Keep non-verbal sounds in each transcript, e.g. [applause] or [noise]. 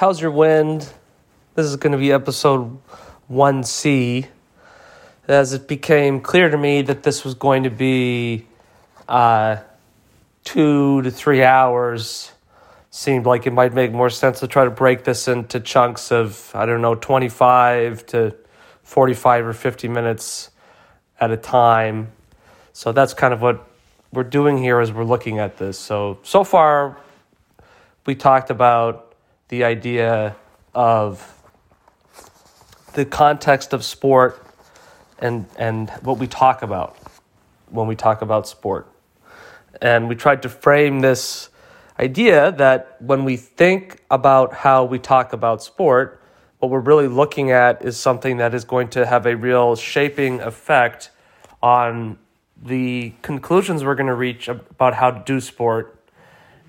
How's your wind? This is going to be episode 1C. As it became clear to me that this was going to be uh, two to three hours, seemed like it might make more sense to try to break this into chunks of, I don't know, 25 to 45 or 50 minutes at a time. So that's kind of what we're doing here as we're looking at this. So, so far, we talked about the idea of the context of sport and and what we talk about when we talk about sport. And we tried to frame this idea that when we think about how we talk about sport, what we're really looking at is something that is going to have a real shaping effect on the conclusions we're going to reach about how to do sport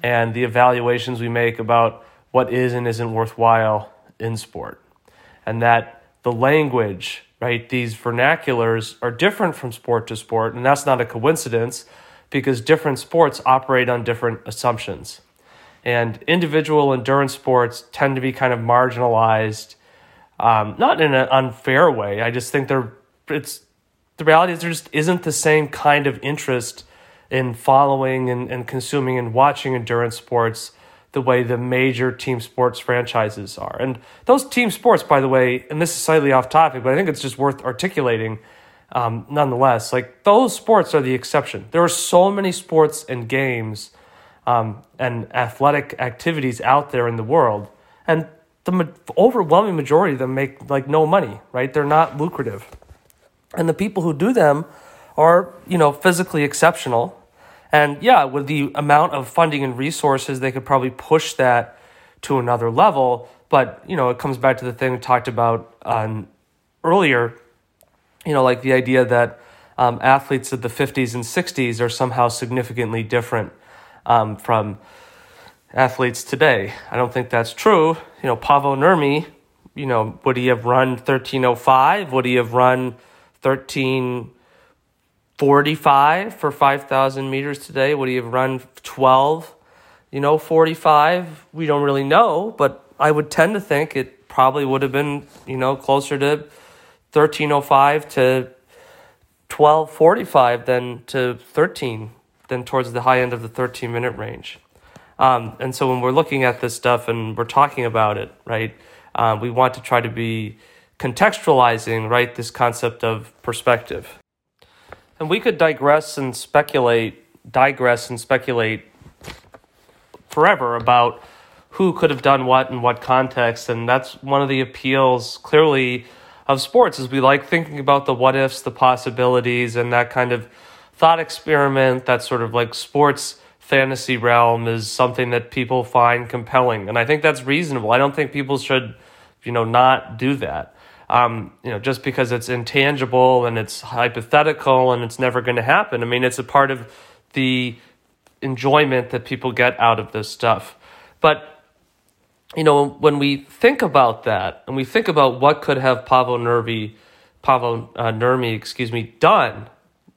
and the evaluations we make about what is and isn't worthwhile in sport. And that the language, right, these vernaculars are different from sport to sport. And that's not a coincidence because different sports operate on different assumptions. And individual endurance sports tend to be kind of marginalized, um, not in an unfair way. I just think they're, it's, the reality is there just isn't the same kind of interest in following and, and consuming and watching endurance sports the way the major team sports franchises are. And those team sports, by the way, and this is slightly off topic, but I think it's just worth articulating um, nonetheless. Like those sports are the exception. There are so many sports and games um, and athletic activities out there in the world, and the ma- overwhelming majority of them make like no money, right? They're not lucrative. And the people who do them are, you know, physically exceptional and yeah, with the amount of funding and resources, they could probably push that to another level. But, you know, it comes back to the thing we talked about um, earlier, you know, like the idea that um, athletes of the 50s and 60s are somehow significantly different um, from athletes today. I don't think that's true. You know, Paavo Nurmi, you know, would he have run 1305? Would he have run 13 45 for 5,000 meters today? Would he have run 12? You know, 45? We don't really know, but I would tend to think it probably would have been, you know, closer to 1305 to 1245 than to 13, than towards the high end of the 13 minute range. Um, and so when we're looking at this stuff and we're talking about it, right, um, we want to try to be contextualizing, right, this concept of perspective. And we could digress and speculate, digress and speculate forever about who could have done what in what context. And that's one of the appeals, clearly, of sports is we like thinking about the what ifs, the possibilities, and that kind of thought experiment, that sort of like sports fantasy realm is something that people find compelling. And I think that's reasonable. I don't think people should, you know, not do that um, you know, just because it's intangible and it's hypothetical and it's never going to happen. I mean, it's a part of the enjoyment that people get out of this stuff. But, you know, when we think about that and we think about what could have Paavo Nurmi, Paavo uh, Nurmi, excuse me, done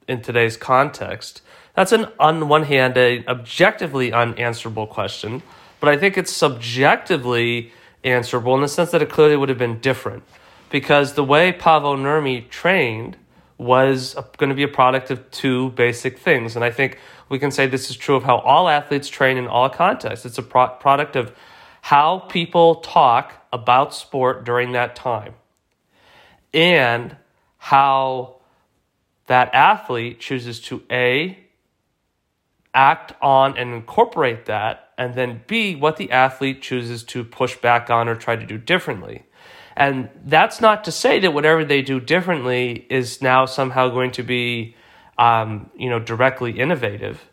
in today's context, that's an on one hand a objectively unanswerable question, but I think it's subjectively answerable in the sense that it clearly would have been different because the way Paavo Nurmi trained was going to be a product of two basic things. And I think we can say this is true of how all athletes train in all contexts. It's a pro- product of how people talk about sport during that time and how that athlete chooses to A, act on and incorporate that, and then B, what the athlete chooses to push back on or try to do differently. And that's not to say that whatever they do differently is now somehow going to be, um, you know, directly innovative.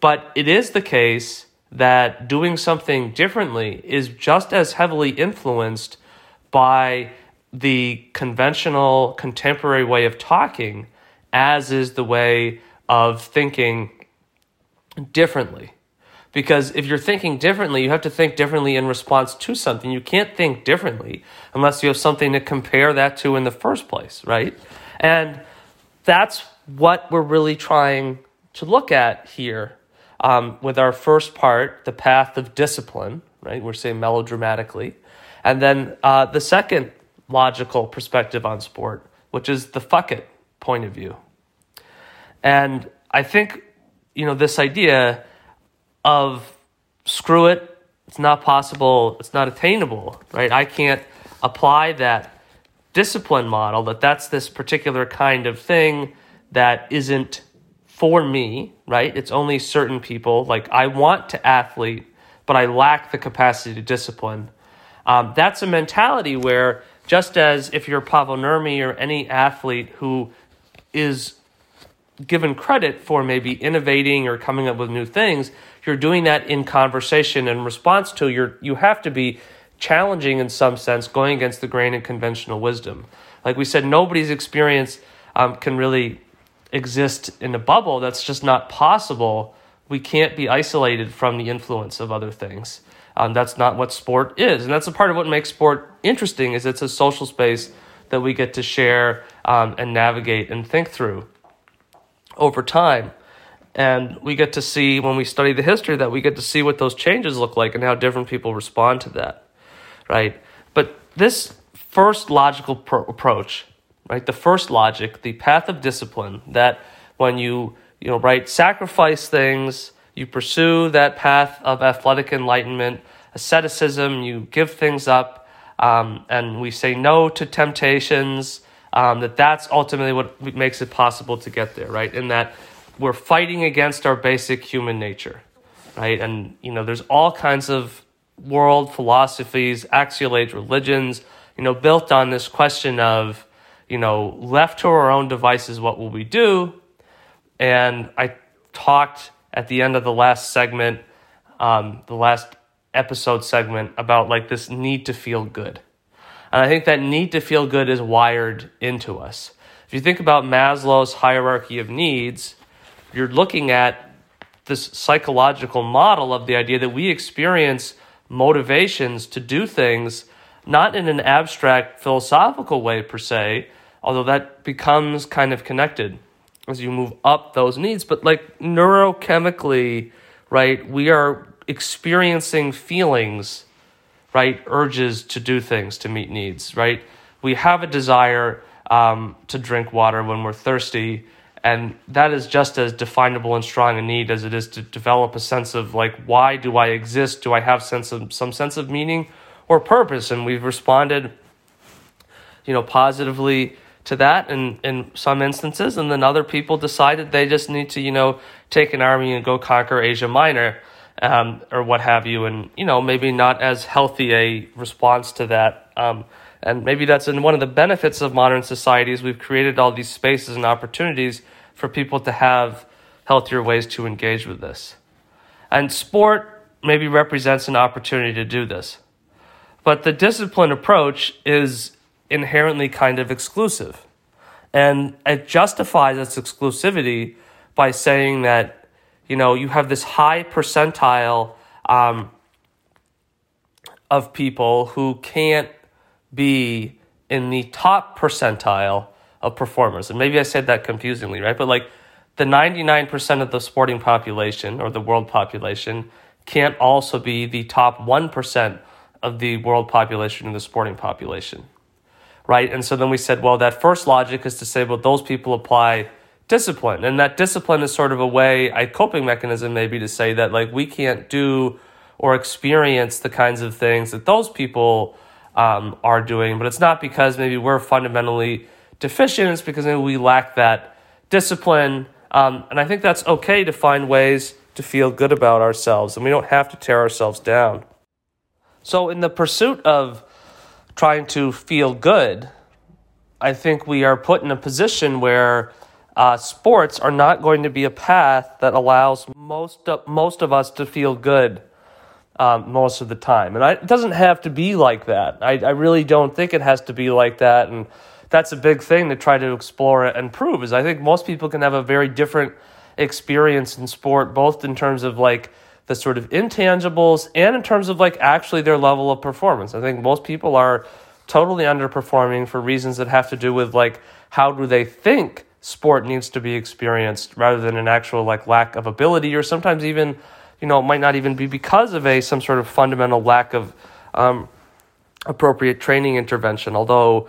But it is the case that doing something differently is just as heavily influenced by the conventional contemporary way of talking as is the way of thinking differently. Because if you're thinking differently, you have to think differently in response to something. You can't think differently unless you have something to compare that to in the first place, right? And that's what we're really trying to look at here um, with our first part, the path of discipline, right? We're saying melodramatically. And then uh, the second logical perspective on sport, which is the fuck it point of view. And I think, you know, this idea of screw it, it's not possible, it's not attainable, right? I can't apply that discipline model that that's this particular kind of thing that isn't for me, right? It's only certain people. Like I want to athlete, but I lack the capacity to discipline. Um, that's a mentality where just as if you're Paavo Nurmi or any athlete who is given credit for maybe innovating or coming up with new things, you're doing that in conversation and response to your you have to be challenging in some sense, going against the grain and conventional wisdom. Like we said, nobody's experience um, can really exist in a bubble. That's just not possible. We can't be isolated from the influence of other things. Um, that's not what sport is, and that's a part of what makes sport interesting. Is it's a social space that we get to share um, and navigate and think through over time. And we get to see when we study the history that we get to see what those changes look like and how different people respond to that, right? But this first logical pro- approach, right? The first logic, the path of discipline, that when you you know right sacrifice things, you pursue that path of athletic enlightenment, asceticism, you give things up, um, and we say no to temptations. Um, that that's ultimately what makes it possible to get there, right? In that we're fighting against our basic human nature, right? And you know, there's all kinds of world philosophies, axial age religions, you know, built on this question of, you know, left to our own devices, what will we do? And I talked at the end of the last segment, um, the last episode segment, about like this need to feel good. And I think that need to feel good is wired into us. If you think about Maslow's hierarchy of needs, you're looking at this psychological model of the idea that we experience motivations to do things not in an abstract philosophical way per se, although that becomes kind of connected as you move up those needs, but like neurochemically, right, we are experiencing feelings, right, urges to do things to meet needs, right? We have a desire um, to drink water when we're thirsty and that is just as definable and strong a need as it is to develop a sense of like why do i exist? Do i have sense of some sense of meaning or purpose? And we've responded you know positively to that in, in some instances. And then other people decided they just need to you know take an army and go conquer asia minor um, or what have you. And you know maybe not as healthy a response to that um, and maybe that's in one of the benefits of modern societies we've created all these spaces and opportunities for people to have healthier ways to engage with this. And sport maybe represents an opportunity to do this. But the discipline approach is inherently kind of exclusive. And it justifies its exclusivity by saying that, you know, you have this high percentile um, of people who can't be in the top percentile of performers. And maybe I said that confusingly, right? But like the 99% of the sporting population or the world population can't also be the top 1% of the world population and the sporting population, right? And so then we said, well, that first logic is to say, well, those people apply discipline. And that discipline is sort of a way, a coping mechanism maybe to say that like we can't do or experience the kinds of things that those people um, are doing, but it's not because maybe we're fundamentally deficient, it's because maybe we lack that discipline. Um, and I think that's okay to find ways to feel good about ourselves, and we don't have to tear ourselves down. So, in the pursuit of trying to feel good, I think we are put in a position where uh, sports are not going to be a path that allows most of, most of us to feel good um, most of the time. And I, it doesn't have to be like that. I, I really don't think it has to be like that. And that's a big thing to try to explore and prove is I think most people can have a very different experience in sport, both in terms of like the sort of intangibles and in terms of like actually their level of performance. I think most people are totally underperforming for reasons that have to do with like how do they think sport needs to be experienced rather than an actual like lack of ability or sometimes even you know it might not even be because of a some sort of fundamental lack of um, appropriate training intervention, although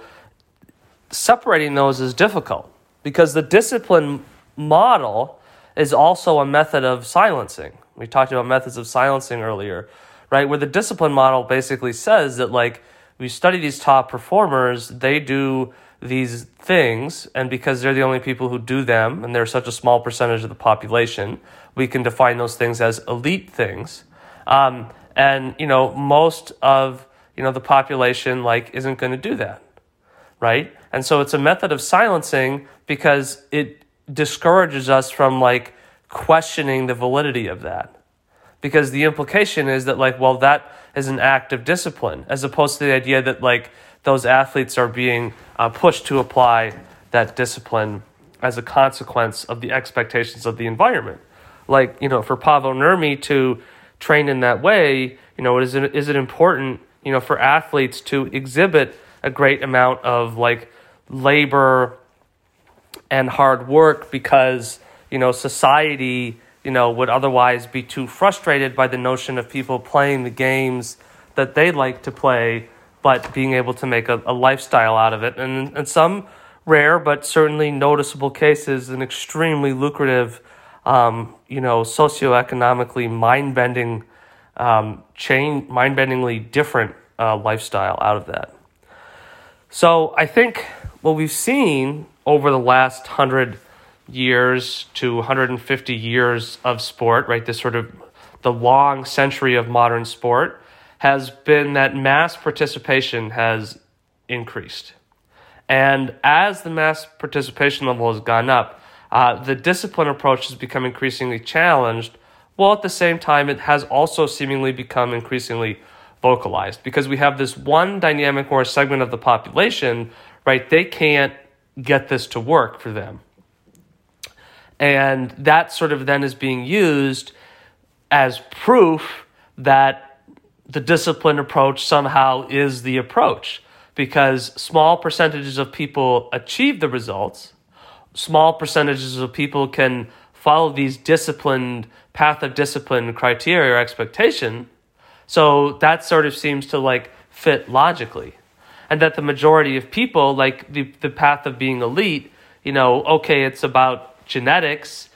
separating those is difficult because the discipline model is also a method of silencing. We talked about methods of silencing earlier, right? Where the discipline model basically says that, like, we study these top performers, they do these things, and because they're the only people who do them, and they're such a small percentage of the population, we can define those things as elite things. Um, and you know, most of you know the population like isn't going to do that, right? And so it's a method of silencing because it discourages us from like questioning the validity of that. Because the implication is that like, well, that is an act of discipline, as opposed to the idea that like those athletes are being uh, pushed to apply that discipline as a consequence of the expectations of the environment. Like, you know, for Pavel Nurmi to train in that way, you know, is it, is it important, you know, for athletes to exhibit a great amount of like labor and hard work because, you know, society, you know, would otherwise be too frustrated by the notion of people playing the games that they like to play but being able to make a, a lifestyle out of it. And in some rare but certainly noticeable cases, an extremely lucrative, um, you know, socioeconomically mind bending, um, chain, mind bendingly different uh, lifestyle out of that. So I think what we've seen over the last hundred years to 150 years of sport, right? This sort of the long century of modern sport has been that mass participation has increased. And as the mass participation level has gone up, uh, the discipline approach has become increasingly challenged, while at the same time, it has also seemingly become increasingly vocalized because we have this one dynamic or segment of the population, right? They can't get this to work for them. And that sort of then is being used as proof that the discipline approach somehow is the approach because small percentages of people achieve the results. Small percentages of people can follow these disciplined path of discipline criteria or expectation. So that sort of seems to like fit logically. And that the majority of people, like the, the path of being elite, you know, okay, it's about genetics,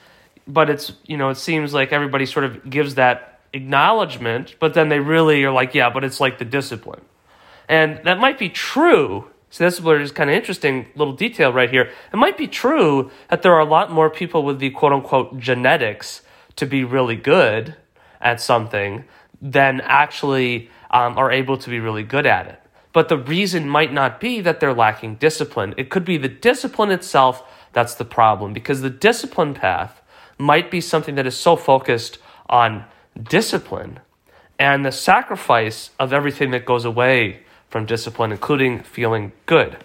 but it's, you know, it seems like everybody sort of gives that acknowledgement, but then they really are like, yeah, but it's like the discipline. And that might be true. So this is kind of interesting little detail right here. It might be true that there are a lot more people with the quote unquote genetics to be really good at something than actually um, are able to be really good at it. But the reason might not be that they're lacking discipline. It could be the discipline itself that's the problem because the discipline path might be something that is so focused on discipline and the sacrifice of everything that goes away from discipline, including feeling good.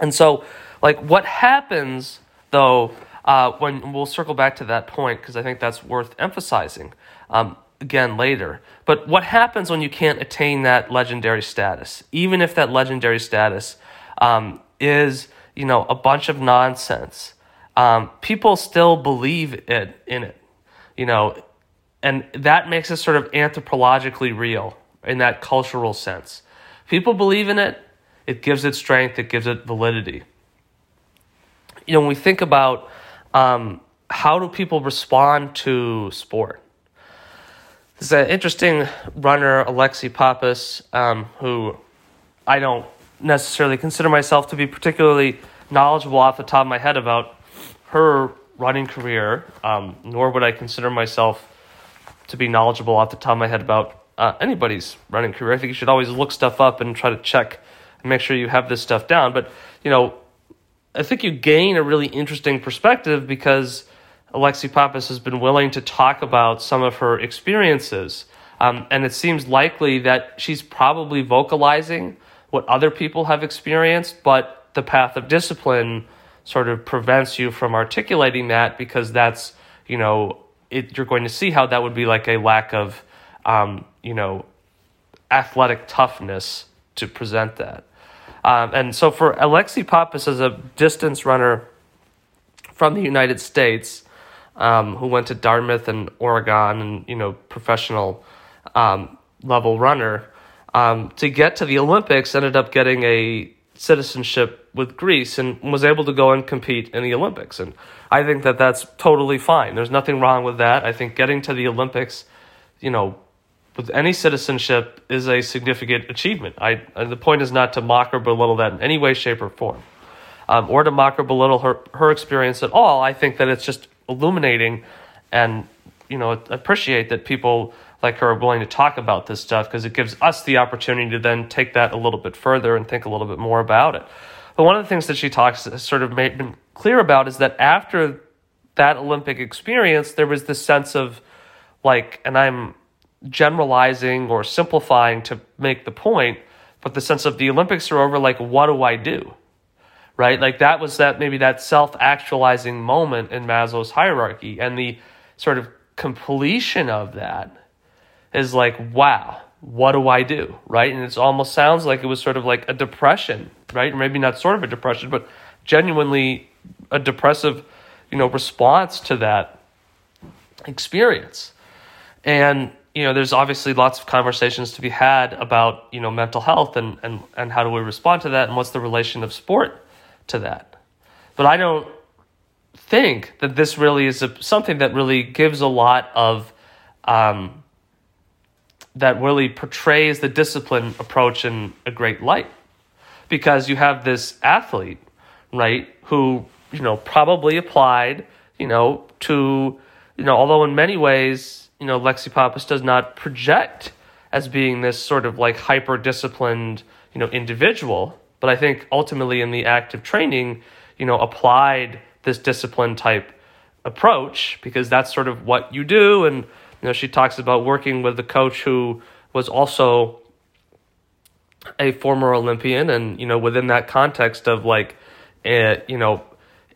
And so, like, what happens though, uh, when we'll circle back to that point because I think that's worth emphasizing um, again later. But what happens when you can't attain that legendary status, even if that legendary status um, is, you know, a bunch of nonsense? Um, people still believe it in it. You know, and that makes it sort of anthropologically real in that cultural sense. People believe in it, it gives it strength, it gives it validity. You know, when we think about um, how do people respond to sport, there's an interesting runner, Alexi Pappas, um, who I don't necessarily consider myself to be particularly knowledgeable off the top of my head about her running career, um, nor would I consider myself to be knowledgeable off the top of my head about uh, anybody's running career. I think you should always look stuff up and try to check and make sure you have this stuff down. But, you know, I think you gain a really interesting perspective because Alexi Pappas has been willing to talk about some of her experiences. Um, and it seems likely that she's probably vocalizing what other people have experienced, but the path of discipline sort of prevents you from articulating that because that's, you know, it, you're going to see how that would be like a lack of, um, you know, athletic toughness to present that. Um, and so for Alexi Pappas as a distance runner from the United States, um, who went to Dartmouth and Oregon and, you know, professional um, level runner, um, to get to the Olympics, ended up getting a citizenship with Greece and was able to go and compete in the Olympics. And I think that that's totally fine. There's nothing wrong with that. I think getting to the Olympics, you know, with any citizenship is a significant achievement. I the point is not to mock or belittle that in any way, shape, or form, um, or to mock or belittle her her experience at all. I think that it's just illuminating, and you know, appreciate that people like her are willing to talk about this stuff because it gives us the opportunity to then take that a little bit further and think a little bit more about it. But one of the things that she talks sort of made been clear about is that after that Olympic experience, there was this sense of like, and I'm generalizing or simplifying to make the point, but the sense of the Olympics are over, like, what do I do? Right? Like that was that maybe that self actualizing moment in Maslow's hierarchy and the sort of completion of that is like, wow, what do I do? Right. And it almost sounds like it was sort of like a depression, right? Maybe not sort of a depression, but genuinely a depressive, you know, response to that experience. And, you know, there's obviously lots of conversations to be had about, you know, mental health and, and, and how do we respond to that and what's the relation of sport to that. But I don't think that this really is a, something that really gives a lot of um, that really portrays the discipline approach in a great light because you have this athlete right who you know probably applied you know to you know although in many ways you know lexi pappas does not project as being this sort of like hyper disciplined you know individual but i think ultimately in the active training you know applied this discipline type approach because that's sort of what you do and you know, she talks about working with the coach who was also a former Olympian, and you know, within that context of like, uh, you know,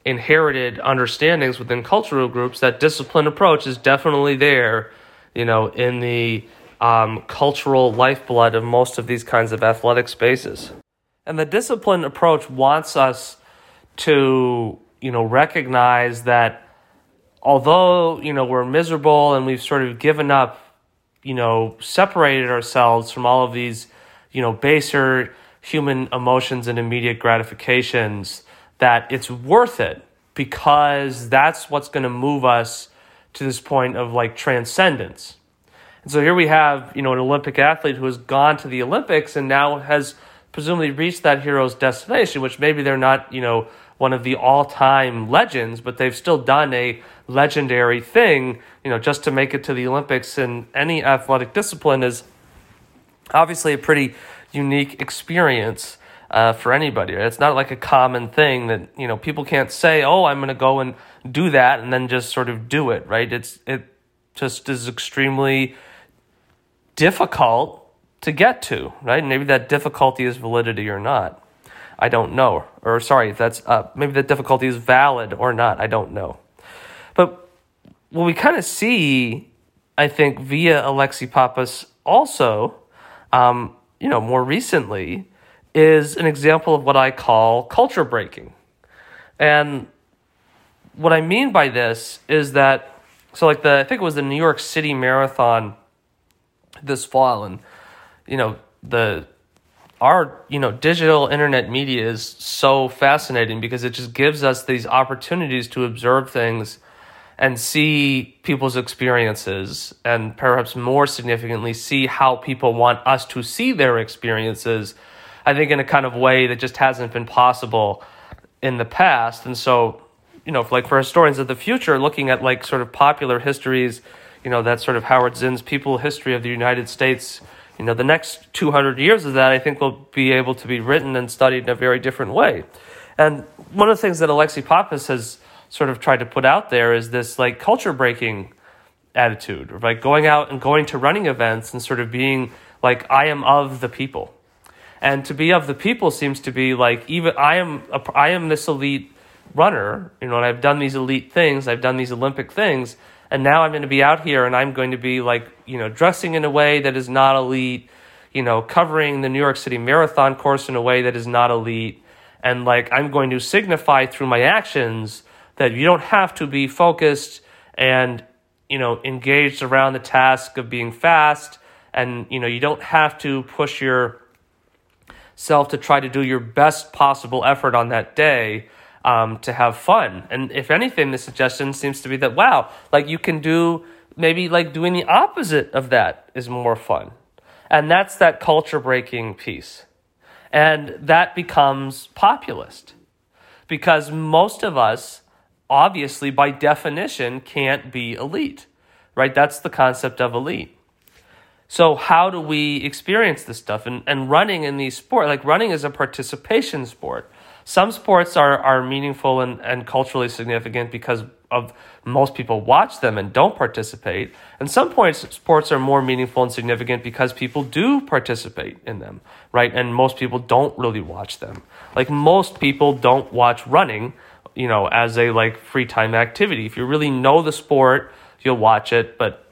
inherited understandings within cultural groups, that discipline approach is definitely there. You know, in the um, cultural lifeblood of most of these kinds of athletic spaces, and the discipline approach wants us to, you know, recognize that although you know we're miserable and we've sort of given up you know separated ourselves from all of these you know baser human emotions and immediate gratifications that it's worth it because that's what's going to move us to this point of like transcendence. And so here we have you know an olympic athlete who has gone to the olympics and now has presumably reached that hero's destination which maybe they're not you know one of the all-time legends but they've still done a legendary thing, you know, just to make it to the Olympics in any athletic discipline is obviously a pretty unique experience uh, for anybody. It's not like a common thing that you know people can't say, "Oh, I'm going to go and do that," and then just sort of do it. Right? It's it just is extremely difficult to get to. Right? maybe that difficulty is validity or not. I don't know. Or sorry, if that's uh, maybe that difficulty is valid or not. I don't know. But what we kind of see, I think, via Alexi Pappas also, um, you know, more recently, is an example of what I call culture breaking. And what I mean by this is that, so like the, I think it was the New York City Marathon this fall, and, you know, the, our you know digital internet media is so fascinating because it just gives us these opportunities to observe things and see people's experiences and perhaps more significantly see how people want us to see their experiences i think in a kind of way that just hasn't been possible in the past and so you know like for historians of the future looking at like sort of popular histories you know that sort of howard zinn's people history of the united states you know the next 200 years of that i think will be able to be written and studied in a very different way and one of the things that alexi pappas has sort of tried to put out there is this like culture breaking attitude of like going out and going to running events and sort of being like I am of the people. And to be of the people seems to be like even I am a, I am this elite runner, you know, and I've done these elite things, I've done these Olympic things, and now I'm going to be out here and I'm going to be like, you know, dressing in a way that is not elite, you know, covering the New York City Marathon course in a way that is not elite, and like I'm going to signify through my actions that you don't have to be focused and you know engaged around the task of being fast. And you know you don't have to push yourself to try to do your best possible effort on that day um, to have fun. And if anything, the suggestion seems to be that wow, like you can do maybe like doing the opposite of that is more fun. And that's that culture breaking piece. And that becomes populist because most of us, obviously, by definition, can't be elite, right? That's the concept of elite. So, how do we experience this stuff? And, and running in these sports, like running is a participation sport. Some sports are, are meaningful and, and culturally significant because of most people watch them and don't participate. And some points sports are more meaningful and significant because people do participate in them, right? And most people don't really watch them. Like most people don't watch running, you know, as a like free time activity. If you really know the sport, you'll watch it, but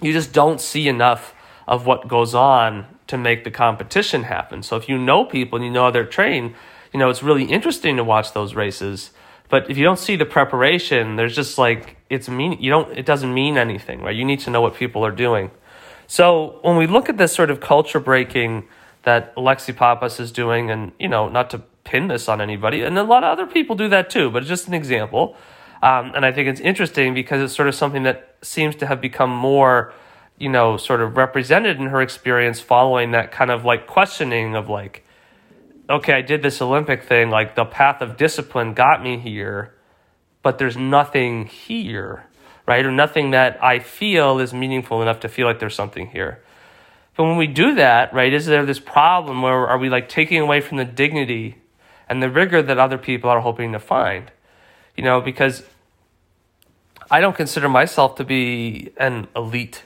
you just don't see enough of what goes on to make the competition happen. So if you know people and you know how they're trained, you know, it's really interesting to watch those races but if you don't see the preparation, there's just like it's mean you don't it doesn't mean anything, right? You need to know what people are doing. So when we look at this sort of culture breaking that Alexi Pappas is doing, and you know, not to pin this on anybody, and a lot of other people do that too, but just an example. Um, and I think it's interesting because it's sort of something that seems to have become more, you know, sort of represented in her experience following that kind of like questioning of like, okay, I did this Olympic thing, like the path of discipline got me here, but there's nothing here, right? Or nothing that I feel is meaningful enough to feel like there's something here. But when we do that, right, is there this problem where are we like taking away from the dignity and the rigor that other people are hoping to find? You know, because I don't consider myself to be an elite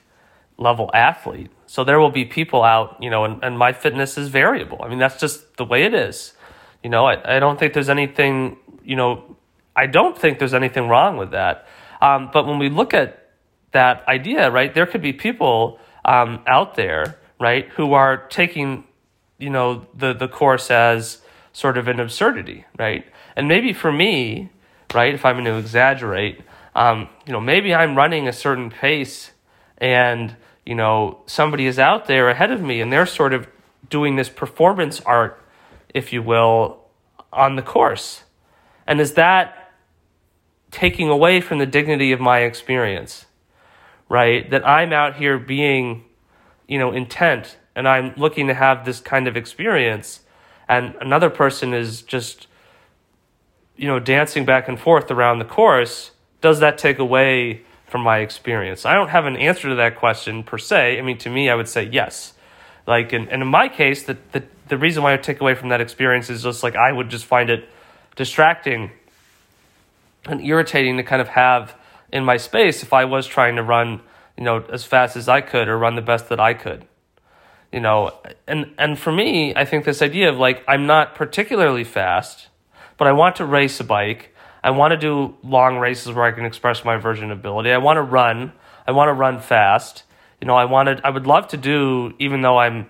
level athlete. So there will be people out, you know, and, and my fitness is variable. I mean, that's just the way it is. You know, I, I don't think there's anything, you know, I don't think there's anything wrong with that. Um, but when we look at that idea, right, there could be people um, out there, right, who are taking, you know, the, the course as sort of an absurdity, right? And maybe for me, right, if I'm going to exaggerate, um, you know, maybe I'm running a certain pace and you know, somebody is out there ahead of me and they're sort of doing this performance art, if you will, on the course. And is that taking away from the dignity of my experience? Right? That I'm out here being, you know, intent and I'm looking to have this kind of experience and another person is just you know dancing back and forth around the course does that take away from my experience? I don't have an answer to that question per se. I mean, to me, I would say yes. Like, and, and in my case, the, the, the reason why I take away from that experience is just like I would just find it distracting and irritating to kind of have in my space if I was trying to run, you know, as fast as I could or run the best that I could. You know, and and for me, I think this idea of like I'm not particularly fast, but I want to race a bike I want to do long races where I can express my version of ability. I want to run. I want to run fast. You know, I wanted I would love to do even though I'm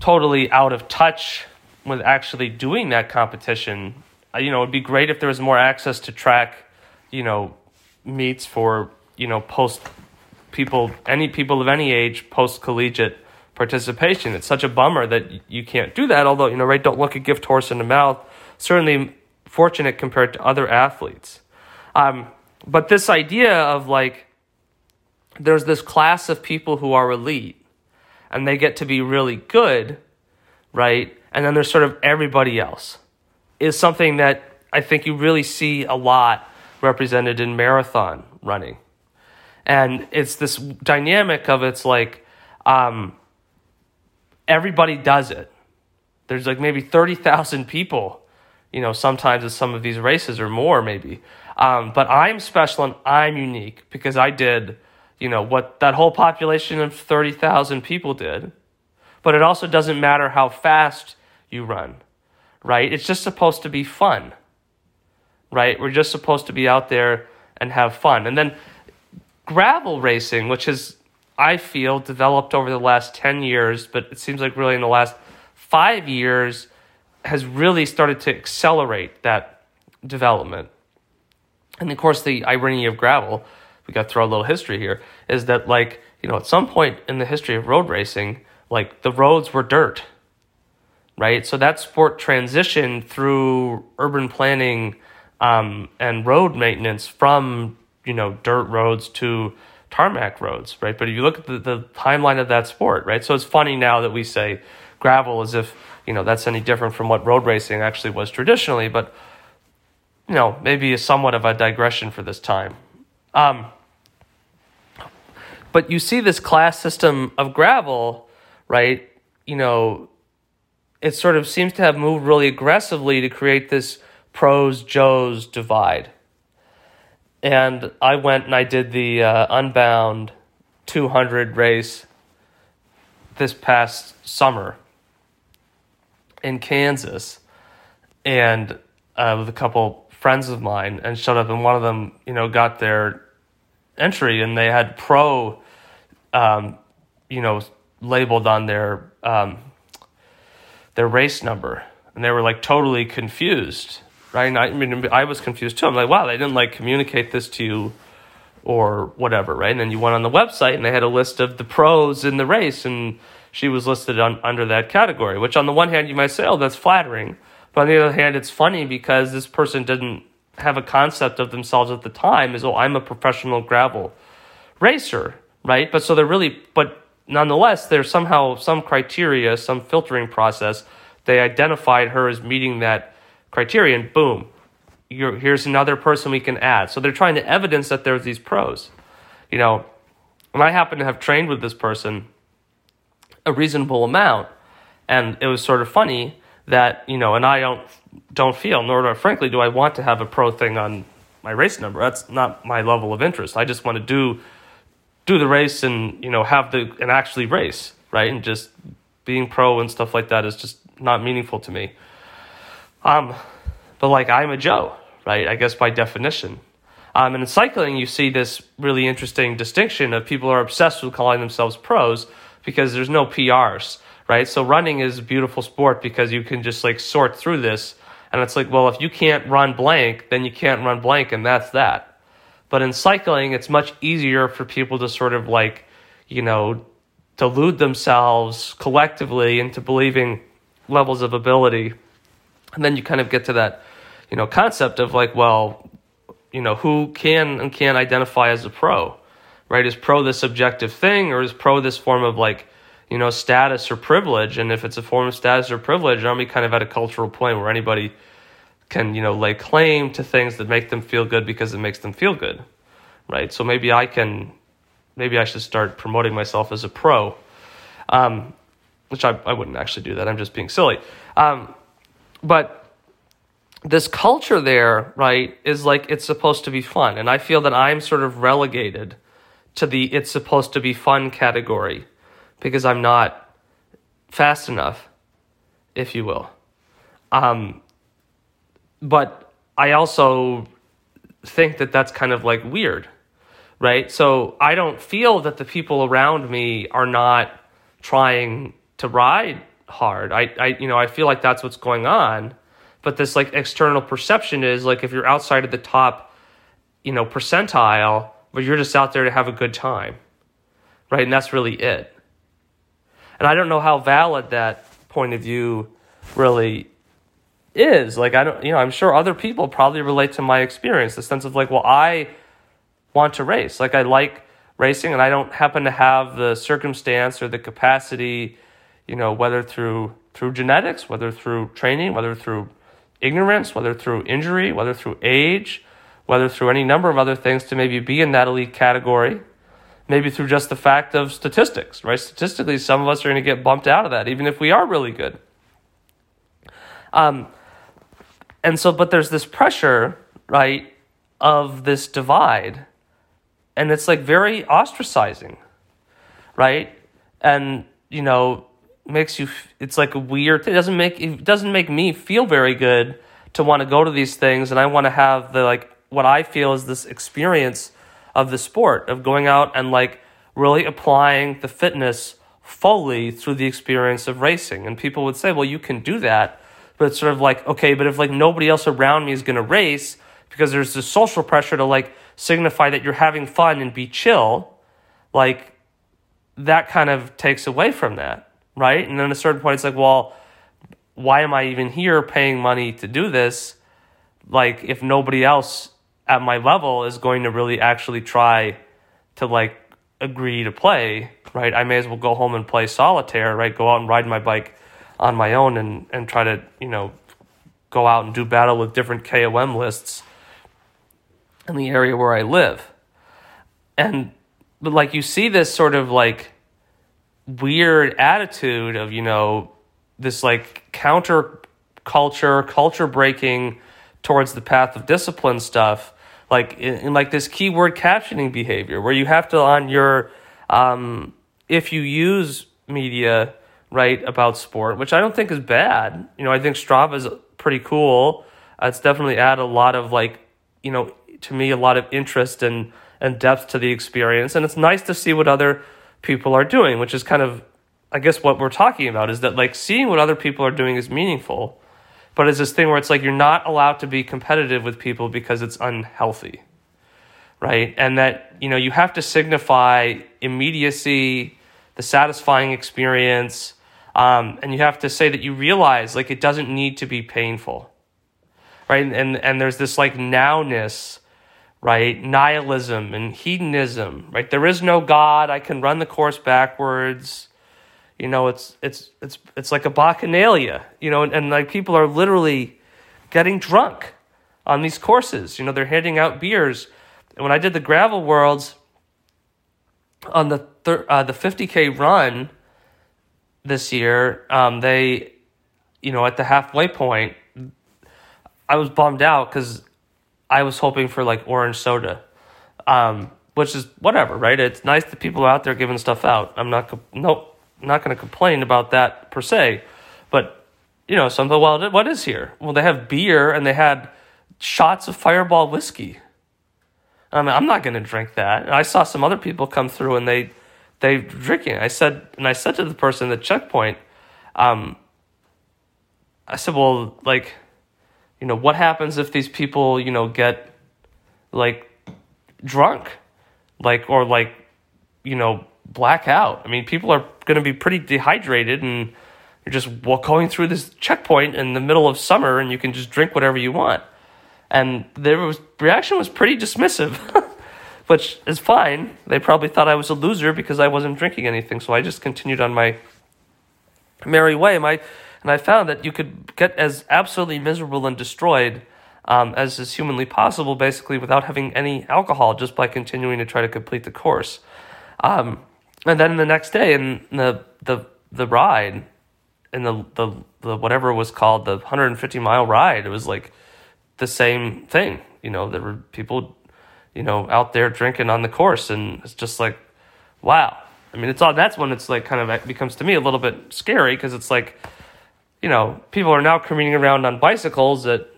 totally out of touch with actually doing that competition. Uh, you know, it'd be great if there was more access to track, you know, meets for, you know, post people any people of any age post collegiate participation. It's such a bummer that you can't do that. Although you know, right? Don't look a gift horse in the mouth. Certainly, fortunate compared to other athletes. Um, but this idea of like, there's this class of people who are elite and they get to be really good, right? And then there's sort of everybody else, is something that I think you really see a lot represented in marathon running. And it's this dynamic of it's like um, everybody does it. There's like maybe 30,000 people you know, sometimes at some of these races or more maybe. Um, but I'm special and I'm unique because I did, you know, what that whole population of 30,000 people did. But it also doesn't matter how fast you run, right? It's just supposed to be fun, right? We're just supposed to be out there and have fun. And then gravel racing, which has, I feel, developed over the last 10 years, but it seems like really in the last five years, has really started to accelerate that development. And of course, the irony of gravel, we got to throw a little history here, is that like you know, at some point in the history of road racing, like the roads were dirt, right? So that sport transitioned through urban planning um, and road maintenance from, you know, dirt roads to tarmac roads, right? But if you look at the, the timeline of that sport, right? So it's funny now that we say gravel as if, you know, that's any different from what road racing actually was traditionally, but, you know, maybe a somewhat of a digression for this time. Um, but you see this class system of gravel, right? You know, it sort of seems to have moved really aggressively to create this pros Joes divide. And I went and I did the uh, Unbound 200 race this past summer in Kansas, and uh, with a couple friends of mine, and showed up, and one of them, you know, got their entry, and they had pro um, you know, labeled on their um, their race number, and they were like totally confused, right? And I, I mean, I was confused too. I'm like, wow, they didn't like communicate this to you or whatever, right? And then you went on the website, and they had a list of the pros in the race, and she was listed on, under that category. Which, on the one hand, you might say, oh, that's flattering, but on the other hand, it's funny because this person didn't have a concept of themselves at the time as, oh, I'm a professional gravel racer right? But so they're really, but nonetheless, there's somehow some criteria, some filtering process. They identified her as meeting that criteria, and boom, here's another person we can add. So they're trying to evidence that there's these pros. You know, and I happen to have trained with this person a reasonable amount, and it was sort of funny that you know, and I don't don't feel, nor do I, frankly, do I want to have a pro thing on my race number. That's not my level of interest. I just want to do do the race and you know have the and actually race right? And just being pro and stuff like that is just not meaningful to me. Um but like i'm a joe right? I guess by definition. Um, and in cycling you see this really interesting distinction of people are obsessed with calling themselves pros because there's no prs right? So running is a beautiful sport because you can just like sort through this and it's like well if you can't run blank then you can't run blank and that's that. But in cycling, it's much easier for people to sort of like, you know, delude themselves collectively into believing levels of ability. And then you kind of get to that, you know, concept of like, well, you know, who can and can't identify as a pro, right? Is pro this objective thing or is pro this form of like, you know, status or privilege? And if it's a form of status or privilege, aren't we kind of at a cultural point where anybody can you know lay claim to things that make them feel good because it makes them feel good right so maybe i can maybe i should start promoting myself as a pro um, which I, I wouldn't actually do that i'm just being silly um, but this culture there right is like it's supposed to be fun and i feel that i'm sort of relegated to the it's supposed to be fun category because i'm not fast enough if you will um, but I also think that that's kind of like weird, right? So I don't feel that the people around me are not trying to ride hard. I, I you know, I feel like that's what's going on. But this like external perception is like if you're outside of the top, you know, percentile, but you're just out there to have a good time. Right? And that's really it. And I don't know how valid that point of view really is. Like I don't, you know, I'm sure other people probably relate to my experience. The sense of like, well, I want to race. Like I like racing, and I don't happen to have the circumstance or the capacity, you know, whether through through genetics, whether through training, whether through ignorance, whether through injury, whether through age, whether through any number of other things to maybe be in that elite category. Maybe through just the fact of statistics, right? Statistically, some of us are going to get bumped out of that, even if we are really good. Um, and so, but there's this pressure, right, of this divide. And it's like very ostracizing, right? And, you know, makes you, it's like a weird, it doesn't make, it doesn't make me feel very good to want to go to these things. And I want to have the, like, what I feel is this experience of the sport, of going out and like really applying the fitness fully through the experience of racing. And people would say, well, you can do that but it's sort of like okay but if like nobody else around me is going to race because there's this social pressure to like signify that you're having fun and be chill like that kind of takes away from that, right? And then at a certain point, it's like, well, why am I even here paying money to do this? Like, if nobody else at my level is going to really actually try to like agree to play, right? I may as well go home and play solitaire, right? Go out and ride my bike on my own and, and try to, you know, go out and do battle with different KOM lists in the area where I live. And but like you see this sort of like weird attitude of, you know, this like counter culture, culture breaking towards the path of discipline stuff, like in, like this keyword captioning behavior where you have to on your um, if you use media right about sport, which I don't think is bad. You know, I think Strava is pretty cool. It's definitely add a lot of like, you know, to me a lot of interest and and depth to the experience, and it's nice to see what other people are doing, which is kind of I guess what we're talking about is that like seeing what other people are doing is meaningful, but it's this thing where it's like you're not allowed to be competitive with people because it's unhealthy, right? And that you know you have to signify immediacy, the satisfying experience, um, and you have to say that you realize like it doesn't need to be painful, right? And and there's this like nowness right? Nihilism and hedonism, right? There is no God. I can run the course backwards. You know, it's it's it's it's like a bacchanalia, you know, and, and like people are literally getting drunk on these courses. You know, they're handing out beers. And when I did the gravel worlds on the thir- uh, the 50k run this year, um, they, you know, at the halfway point, I was bummed out because I was hoping for like orange soda, um, which is whatever, right? It's nice that people are out there giving stuff out. I'm not nope not going to complain about that per se, but you know, something. Well, what is here? Well, they have beer and they had shots of Fireball whiskey. I mean, I'm not going to drink that. And I saw some other people come through and they they drinking. I said, and I said to the person at the checkpoint, um, I said, well, like, you know, what happens if these people, you know, get like drunk, like or like, you know, black out. I mean, people are going to be pretty dehydrated and you're just going through this checkpoint in the middle of summer and you can just drink whatever you want. And their was reaction was pretty dismissive, [laughs] which is fine. They probably thought I was a loser because I wasn't drinking anything, so I just continued on my merry way. My and I found that you could get as absolutely miserable and destroyed um, as is humanly possible, basically without having any alcohol, just by continuing to try to complete the course. Um, and then the next day in the the the ride in the the, the whatever was called the 150 mile ride it was like the same thing. You know there were people you know out there drinking on the course and it's just like wow. I mean it's all that's when it's like kind of becomes to me a little bit scary because it's like you know people are now commuting around on bicycles at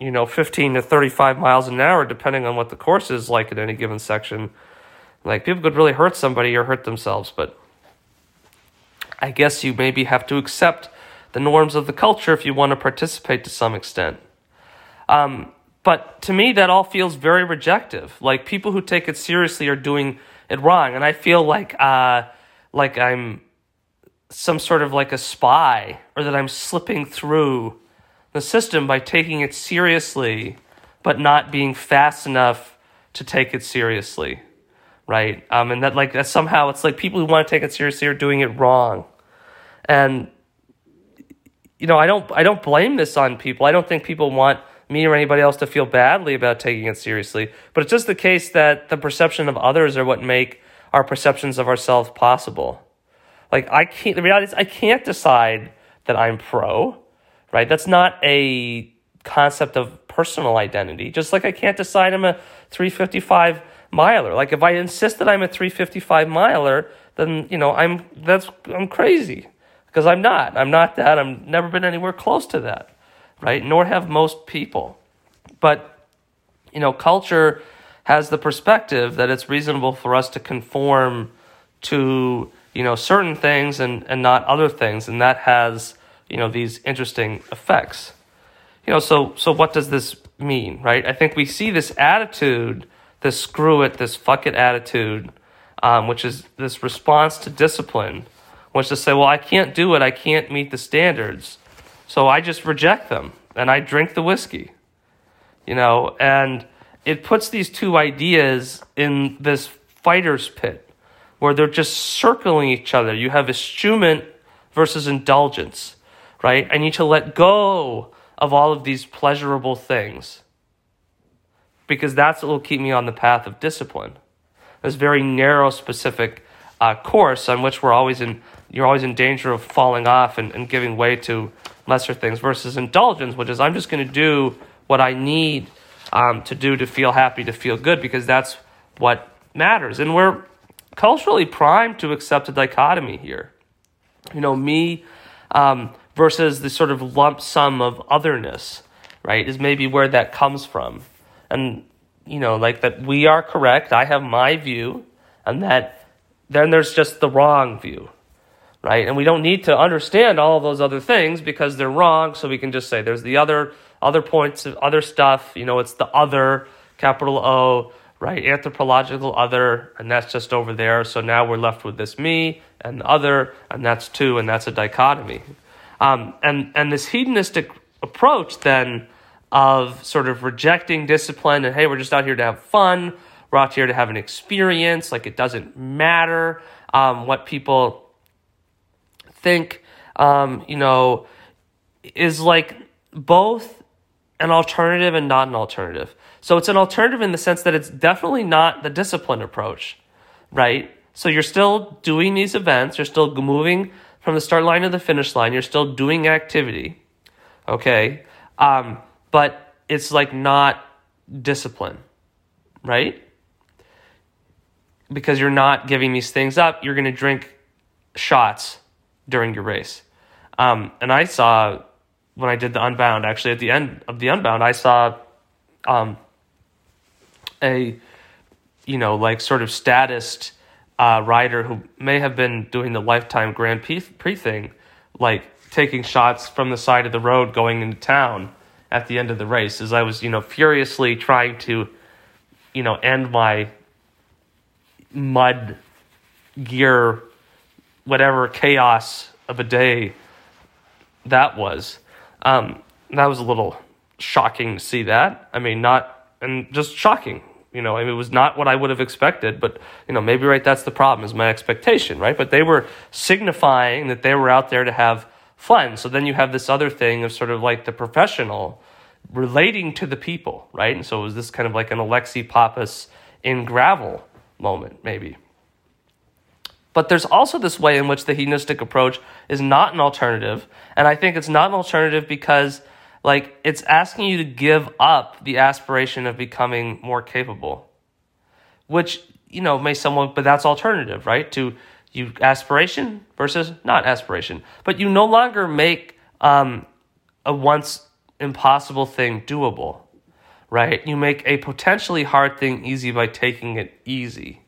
you know 15 to 35 miles an hour depending on what the course is like at any given section like people could really hurt somebody or hurt themselves, but I guess you maybe have to accept the norms of the culture if you want to participate to some extent. Um, but to me, that all feels very rejective. Like people who take it seriously are doing it wrong, and I feel like uh, like I'm some sort of like a spy, or that I'm slipping through the system by taking it seriously, but not being fast enough to take it seriously right? Um, and that like that somehow it's like people who want to take it seriously are doing it wrong, and you know I don't I don't blame this on people. I don't think people want me or anybody else to feel badly about taking it seriously, but it's just the case that the perception of others are what make our perceptions of ourselves possible. Like I can't. The reality is I can't decide that I'm pro, right? That's not a concept of personal identity. Just like I can't decide I'm a 355 miler. Like if I insist that I'm a 355 miler, then you know I'm that's I'm crazy because I'm not. I'm not that. I've never been anywhere close to that, right? Nor have most people. But you know, culture has the perspective that it's reasonable for us to conform to you know certain things and and not other things, and that has you know these interesting effects. You know, so so what does this mean, right? I think we see this attitude this screw it, this fuck it attitude um, which is this response to discipline, which is to say, well, I can't do it, I can't meet the standards, so I just reject them and I drink the whiskey, you know, and it puts these two ideas in this fighter's pit where they're just circling each other. You have eschewment versus indulgence, right? I need to let go of all of these pleasurable things because that's what will keep me on the path of discipline. This very narrow, specific uh, course on which we're always in, you're always in danger of falling off and, and giving way to lesser things versus indulgence, which is I'm just going to do what I need um, to do to feel happy, to feel good, because that's what matters. And we're culturally primed to accept a dichotomy here. You know, me um, versus the sort of lump sum of otherness, right, is maybe where that comes from. And, you know, like that we are correct, I have my view, and that then there's just the wrong view, right? And we don't need to understand all those other things because they're wrong, so we can just say there's the other other points of other stuff, you know, it's the other capital O, right? Anthropological other, and that's just over there. So now we're left with this me and the other, and that's two, and that's a dichotomy. Um, and and this hedonistic approach then of sort of rejecting discipline and hey, we're just out here to have fun. We're out here to have an experience. Like it doesn't matter um, what people think. Um, you know, is like both an alternative and not an alternative. So it's an alternative in the sense that it's definitely not the discipline approach, right? So you're still doing these events, you're still moving from the start line to the finish line, you're still doing activity, okay? Um, but it's like not discipline, right? Because you're not giving these things up, you're going to drink shots during your race. Um, and I saw when I did the Unbound, actually at the end of the Unbound, I saw um, a you know like sort of statist uh, rider who may have been doing the lifetime Grand Prix thing, like taking shots from the side of the road going into town at the end of the race, as I was you know furiously trying to you know end my mud gear whatever chaos of a day that was um, that was a little shocking to see that. I mean, not, and just shocking. You know, I mean, it was not what I would have expected, but, you know, maybe, right, that's the problem, is my expectation, right? But they were signifying that they were out there to have fun. So then you have this other thing of sort of like the professional relating to the people, right? And so it was this kind of like an Alexi Pappas in gravel moment, maybe. But there's also this way in which the hedonistic approach is not an alternative. And I think it's not an alternative because like it's asking you to give up the aspiration of becoming more capable. Which, you know, may someone but that's alternative, right? To you aspiration versus not aspiration. But you no longer make um, a once impossible thing doable, right? You make a potentially hard thing easy by taking it easy.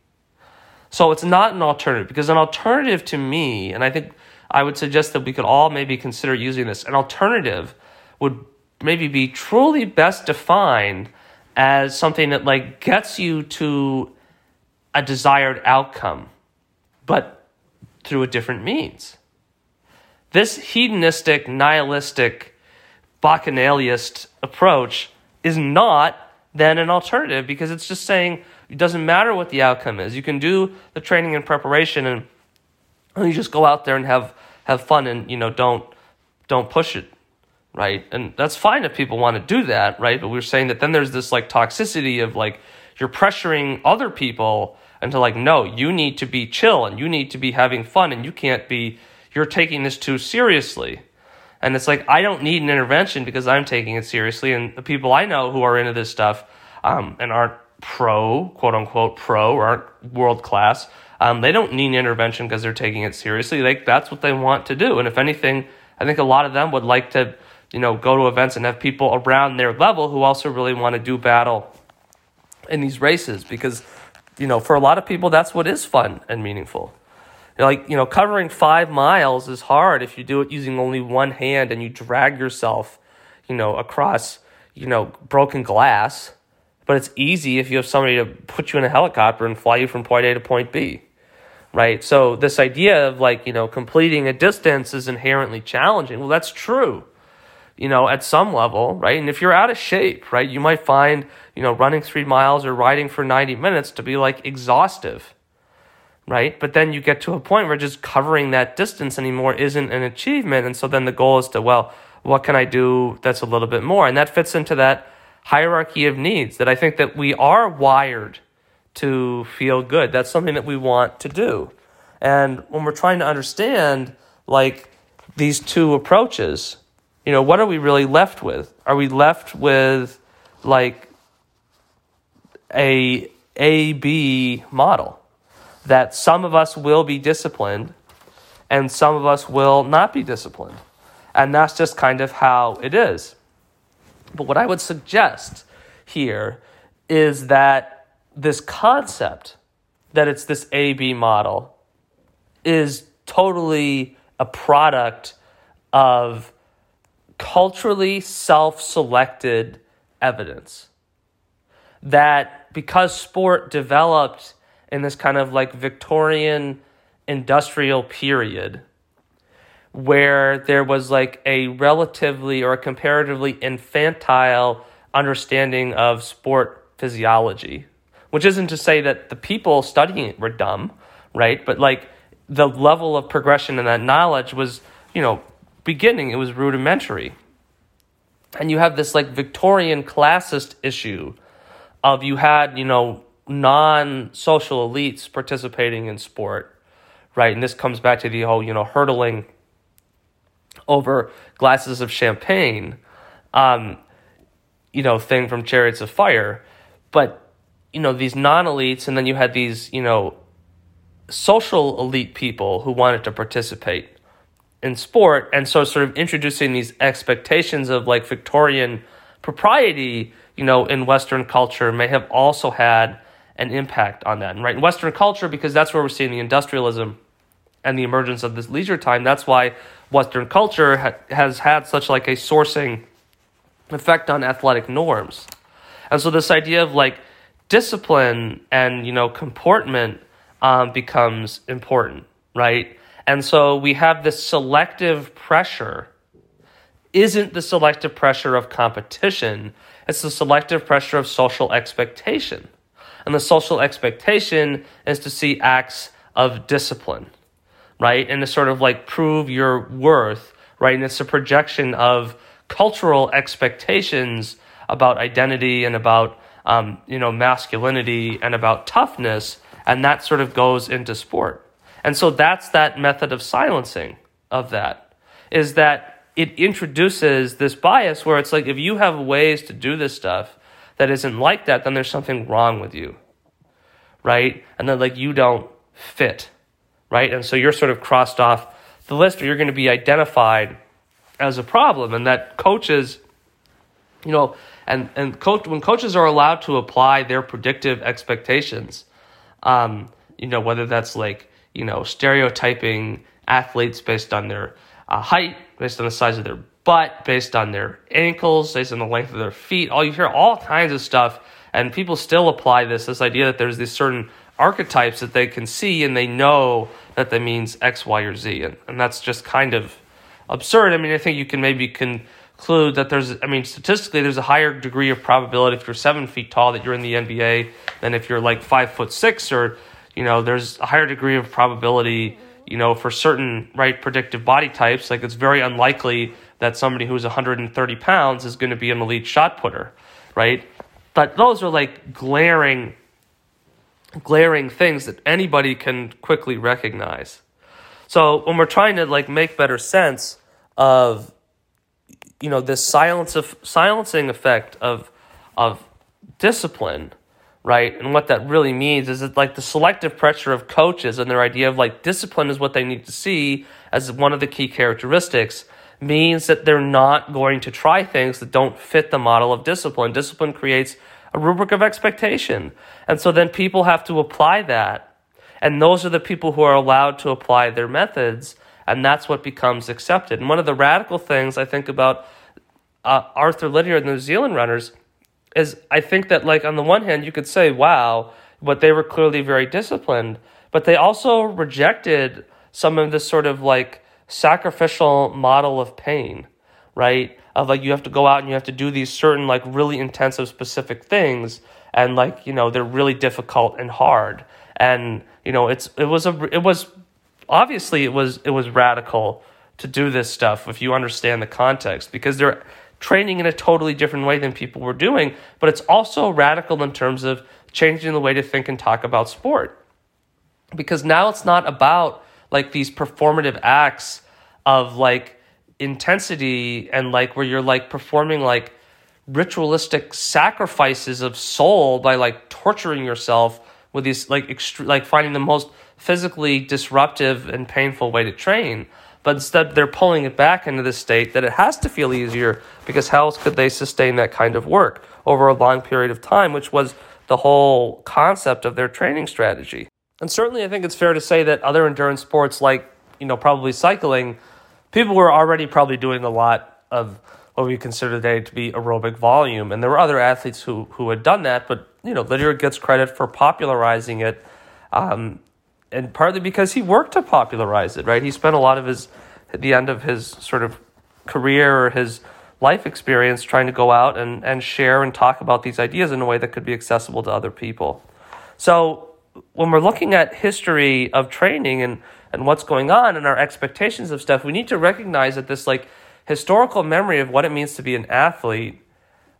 So it's not an alternative because an alternative to me, and I think I would suggest that we could all maybe consider using this, an alternative would maybe be truly best defined as something that like gets you to a desired outcome, but through a different means. This hedonistic, nihilistic, bacchanaliast approach is not then an alternative because it's just saying it doesn't matter what the outcome is. You can do the training and preparation and oh, you just go out there and have have fun and you know don't don't push it right and that's fine if people want to do that right but we're saying that then there's this like toxicity of like you're pressuring other people into like no you need to be chill and you need to be having fun and you can't be you're taking this too seriously and it's like i don't need an intervention because i'm taking it seriously and the people i know who are into this stuff um, and aren't pro, quote unquote pro, or aren't world class. Um, they don't need intervention because they're taking it seriously. Like that's what they want to do. And if anything, I think a lot of them would like to, you know, go to events and have people around their level who also really want to do battle in these races because, you know, for a lot of people, that's what is fun and meaningful. Like, you know, covering five miles is hard if you do it using only one hand and you drag yourself, you know, across, you know, broken glass but it's easy if you have somebody to put you in a helicopter and fly you from point A to point B. right? So this idea of like, you know, completing a distance is inherently challenging. Well, that's true, you know, at some level, right? And if you're out of shape, right, you might find, you know, running three miles or riding for 90 minutes to be like exhaustive, right? But then you get to a point where just covering that distance anymore isn't an achievement. And so then the goal is to, well, what can I do that's a little bit more? And that fits into that hierarchy of needs that I think that we are wired to feel good. That's something that we want to do. And when we're trying to understand like these two approaches, you know, what are we really left with? Are we left with like a A B model that some of us will be disciplined and some of us will not be disciplined? And that's just kind of how it is. But what I would suggest here is that this concept that it's this A B model is totally a product of culturally self selected evidence. That because sport developed in this kind of like Victorian industrial period, where there was like a relatively or a comparatively infantile understanding of sport physiology which isn't to say that the people studying it were dumb, right? But like the level of progression in that knowledge was, you know, beginning, it was rudimentary. And you have this like Victorian classist issue of you had, you know, non social elites participating in sport, right? And this comes back to the whole, you know, hurdling over glasses of champagne, um, you know, thing from Chariots of Fire. But you know these non-elites and then you had these you know social elite people who wanted to participate in sport and so sort of introducing these expectations of like victorian propriety you know in western culture may have also had an impact on that and right in western culture because that's where we're seeing the industrialism and the emergence of this leisure time that's why western culture ha- has had such like a sourcing effect on athletic norms and so this idea of like discipline and you know comportment um, becomes important, right? And so we have this selective pressure. Isn't the selective pressure of competition? It's the selective pressure of social expectation. And the social expectation is to see acts of discipline, right? And to sort of like prove your worth, right? And it's a projection of cultural expectations about identity and about um, you know, masculinity and about toughness, and that sort of goes into sport. And so that's that method of silencing of that, is that it introduces this bias where it's like if you have ways to do this stuff that isn't like that, then there's something wrong with you, right? And then like you don't fit, right? And so you're sort of crossed off the list, or you're going to be identified as a problem, and that coaches, you know, and and coach when coaches are allowed to apply their predictive expectations, um, you know whether that's like you know stereotyping athletes based on their uh, height, based on the size of their butt, based on their ankles, based on the length of their feet. All you hear all kinds of stuff, and people still apply this this idea that there's these certain archetypes that they can see and they know that that means X, Y, or Z, and, and that's just kind of absurd. I mean, I think you can maybe conclude that there's, I mean, statistically, there's a higher degree of probability if you're seven feet tall that you're in the NBA than if you're like five foot six, or, you know, there's a higher degree of probability, you know, for certain, right, predictive body types. Like it's very unlikely that somebody who's 130 pounds is going to be an elite shot putter, right? But those are like glaring, glaring things that anybody can quickly recognize. So when we're trying to like make better sense of you know this silence of silencing effect of of discipline right? And what that really means is that like the selective pressure of coaches and their idea of like discipline is what they need to see as one of the key characteristics means that they're not going to try things that don't fit the model of discipline. Discipline creates a rubric of expectation. And so then people have to apply that. And those are the people who are allowed to apply their methods and that's what becomes accepted. And one of the radical things I think about uh, Arthur Lydiard and the New Zealand runners is I think that, like, on the one hand, you could say, wow, but they were clearly very disciplined. but they also rejected some of this sort of like sacrificial model of pain, right? Of like you have to go out and you have to do these certain like really intensive specific things and like, you know, they're really difficult and hard. And, you know, it's it was a it was obviously it was it was radical to do this stuff if you understand the context because they're training in a totally different way than people were doing, but it's also radical in terms of changing the way to think and talk about sport. Because now it's not about like these performative acts of like intensity and like where you're like performing like ritualistic sacrifices of soul by like torturing yourself with these like extre- like finding the most physically disruptive and painful way to train but instead they're pulling it back into the state that it has to feel easier because how else could they sustain that kind of work over a long period of time, which was the whole concept of their training strategy. And certainly, I think it's fair to say that other endurance sports, like you know, probably cycling, people were already probably doing a lot of what we consider today to be aerobic volume, and there were other athletes who who had done that. But you know, Lydiard gets credit for popularizing it. Um, and partly because he worked to popularize it, right? He spent a lot of his at the end of his sort of career or his life experience trying to go out and, and share and talk about these ideas in a way that could be accessible to other people. So when we're looking at history of training and, and what's going on and our expectations of stuff, we need to recognize that this like historical memory of what it means to be an athlete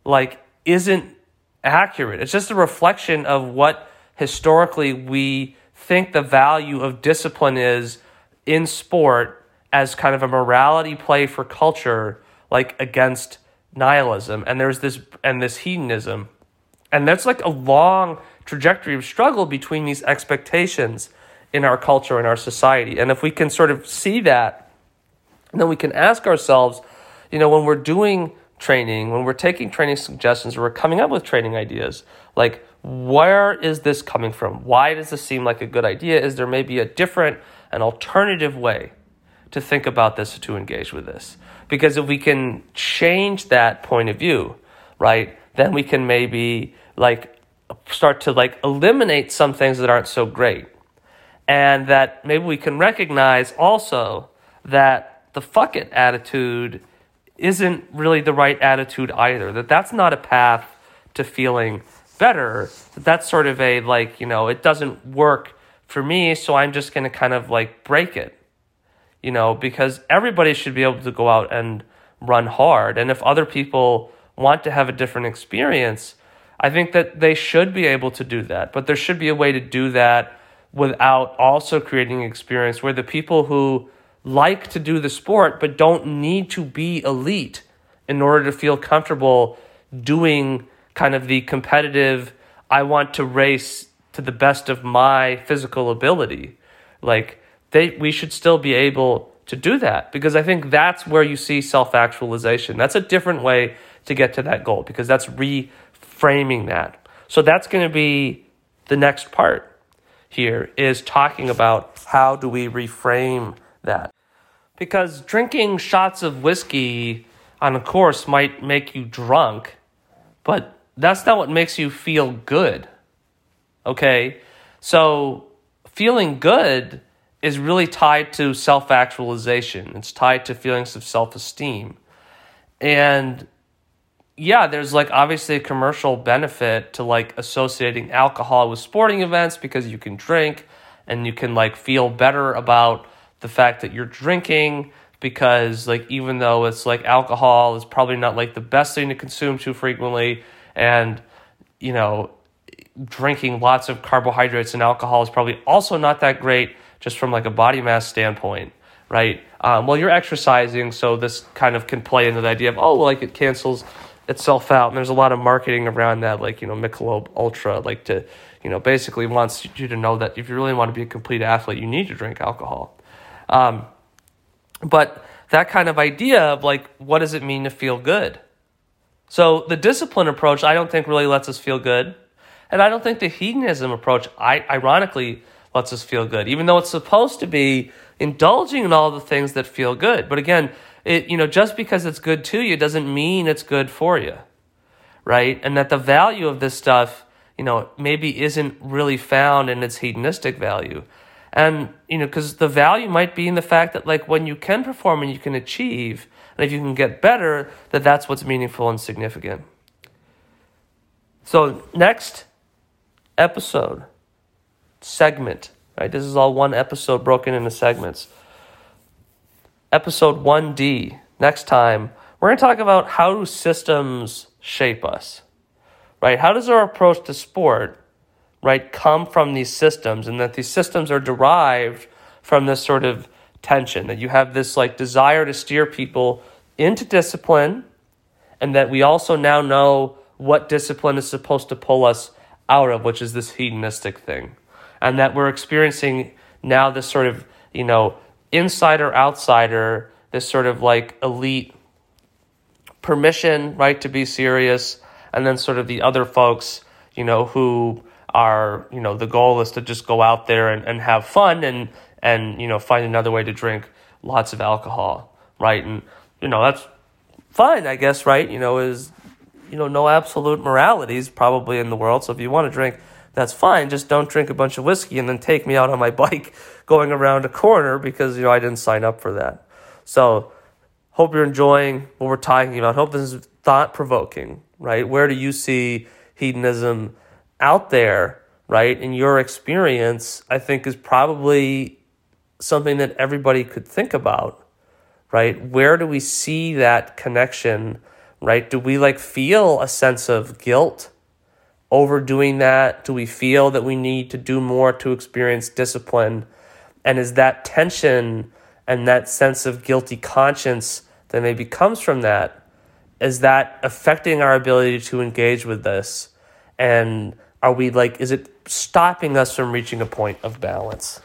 like isn't accurate. It's just a reflection of what historically we think the value of discipline is in sport as kind of a morality play for culture, like against nihilism. And there's this and this hedonism. And that's like a long trajectory of struggle between these expectations in our culture and our society. And if we can sort of see that, then we can ask ourselves, you know, when we're doing training, when we're taking training suggestions, we're coming up with training ideas, like where is this coming from? Why does this seem like a good idea? Is there maybe a different, an alternative way to think about this, to engage with this? Because if we can change that point of view, right, then we can maybe like start to like eliminate some things that aren't so great. And that maybe we can recognize also that the fuck it attitude isn't really the right attitude either. That that's not a path to feeling better, that's sort of a like, you know, it doesn't work for me, so I'm just going to kind of like break it. You know, because everybody should be able to go out and run hard. And if other people want to have a different experience, I think that they should be able to do that. But there should be a way to do that without also creating experience where the people who like to do the sport but don't need to be elite in order to feel comfortable doing kind of the competitive, I want to race to the best of my physical ability. Like they we should still be able to do that because I think that's where you see self-actualization. That's a different way to get to that goal because that's reframing that. So that's going to be the next part here is talking about how do we reframe that. Because drinking shots of whiskey on a course might make you drunk, but that's not what makes you feel good. Okay? So, feeling good is really tied to self actualization, it's tied to feelings of self esteem. And yeah, there's like obviously a commercial benefit to like associating alcohol with sporting events because you can drink and you can like feel better about the fact that you're drinking because like even though it's like alcohol is probably not like the best thing to consume too frequently and you know drinking lots of carbohydrates and alcohol is probably also not that great just from like a body mass standpoint right? Um, well you're exercising so this kind of can play into the idea of oh like it cancels itself out and there's a lot of marketing around that like you know michelob ultra like to you know basically wants you to know that if you really want to be a complete athlete you need to drink alcohol um, but that kind of idea of like what does it mean to feel good so the discipline approach, I don't think really lets us feel good. And I don't think the hedonism approach, I, ironically, lets us feel good, even though it's supposed to be indulging in all the things that feel good. But again, it, you know, just because it's good to you doesn't mean it's good for you, right? And that the value of this stuff, you know, maybe isn't really found in its hedonistic value. And, you know, because the value might be in the fact that, like, when you can perform and you can achieve, and if you can get better, that that's what's meaningful and significant. So, next episode, segment, right? This is all one episode broken into segments. Episode 1D, next time, we're going to talk about how do systems shape us, right? How does our approach to sport, right, come from these systems and that these systems are derived from this sort of tension, that you have this like desire to steer people into discipline and that we also now know what discipline is supposed to pull us out of, which is this hedonistic thing. And that we're experiencing now this sort of, you know, insider outsider, this sort of like elite permission, right, to be serious, and then sort of the other folks, you know, who are, you know, the goal is to just go out there and, and have fun and and, you know, find another way to drink lots of alcohol, right? And, you know, that's fine, I guess, right? You know, is you know, no absolute moralities probably in the world. So if you want to drink, that's fine. Just don't drink a bunch of whiskey and then take me out on my [laughs] bike going around a corner because, you know, I didn't sign up for that. So hope you're enjoying what we're talking about. Hope this is thought provoking, right? Where do you see hedonism out there, right? In your experience, I think is probably something that everybody could think about, right? Where do we see that connection? right? Do we like feel a sense of guilt over doing that? Do we feel that we need to do more to experience discipline? And is that tension and that sense of guilty conscience that maybe comes from that, is that affecting our ability to engage with this? And are we like, is it stopping us from reaching a point of balance?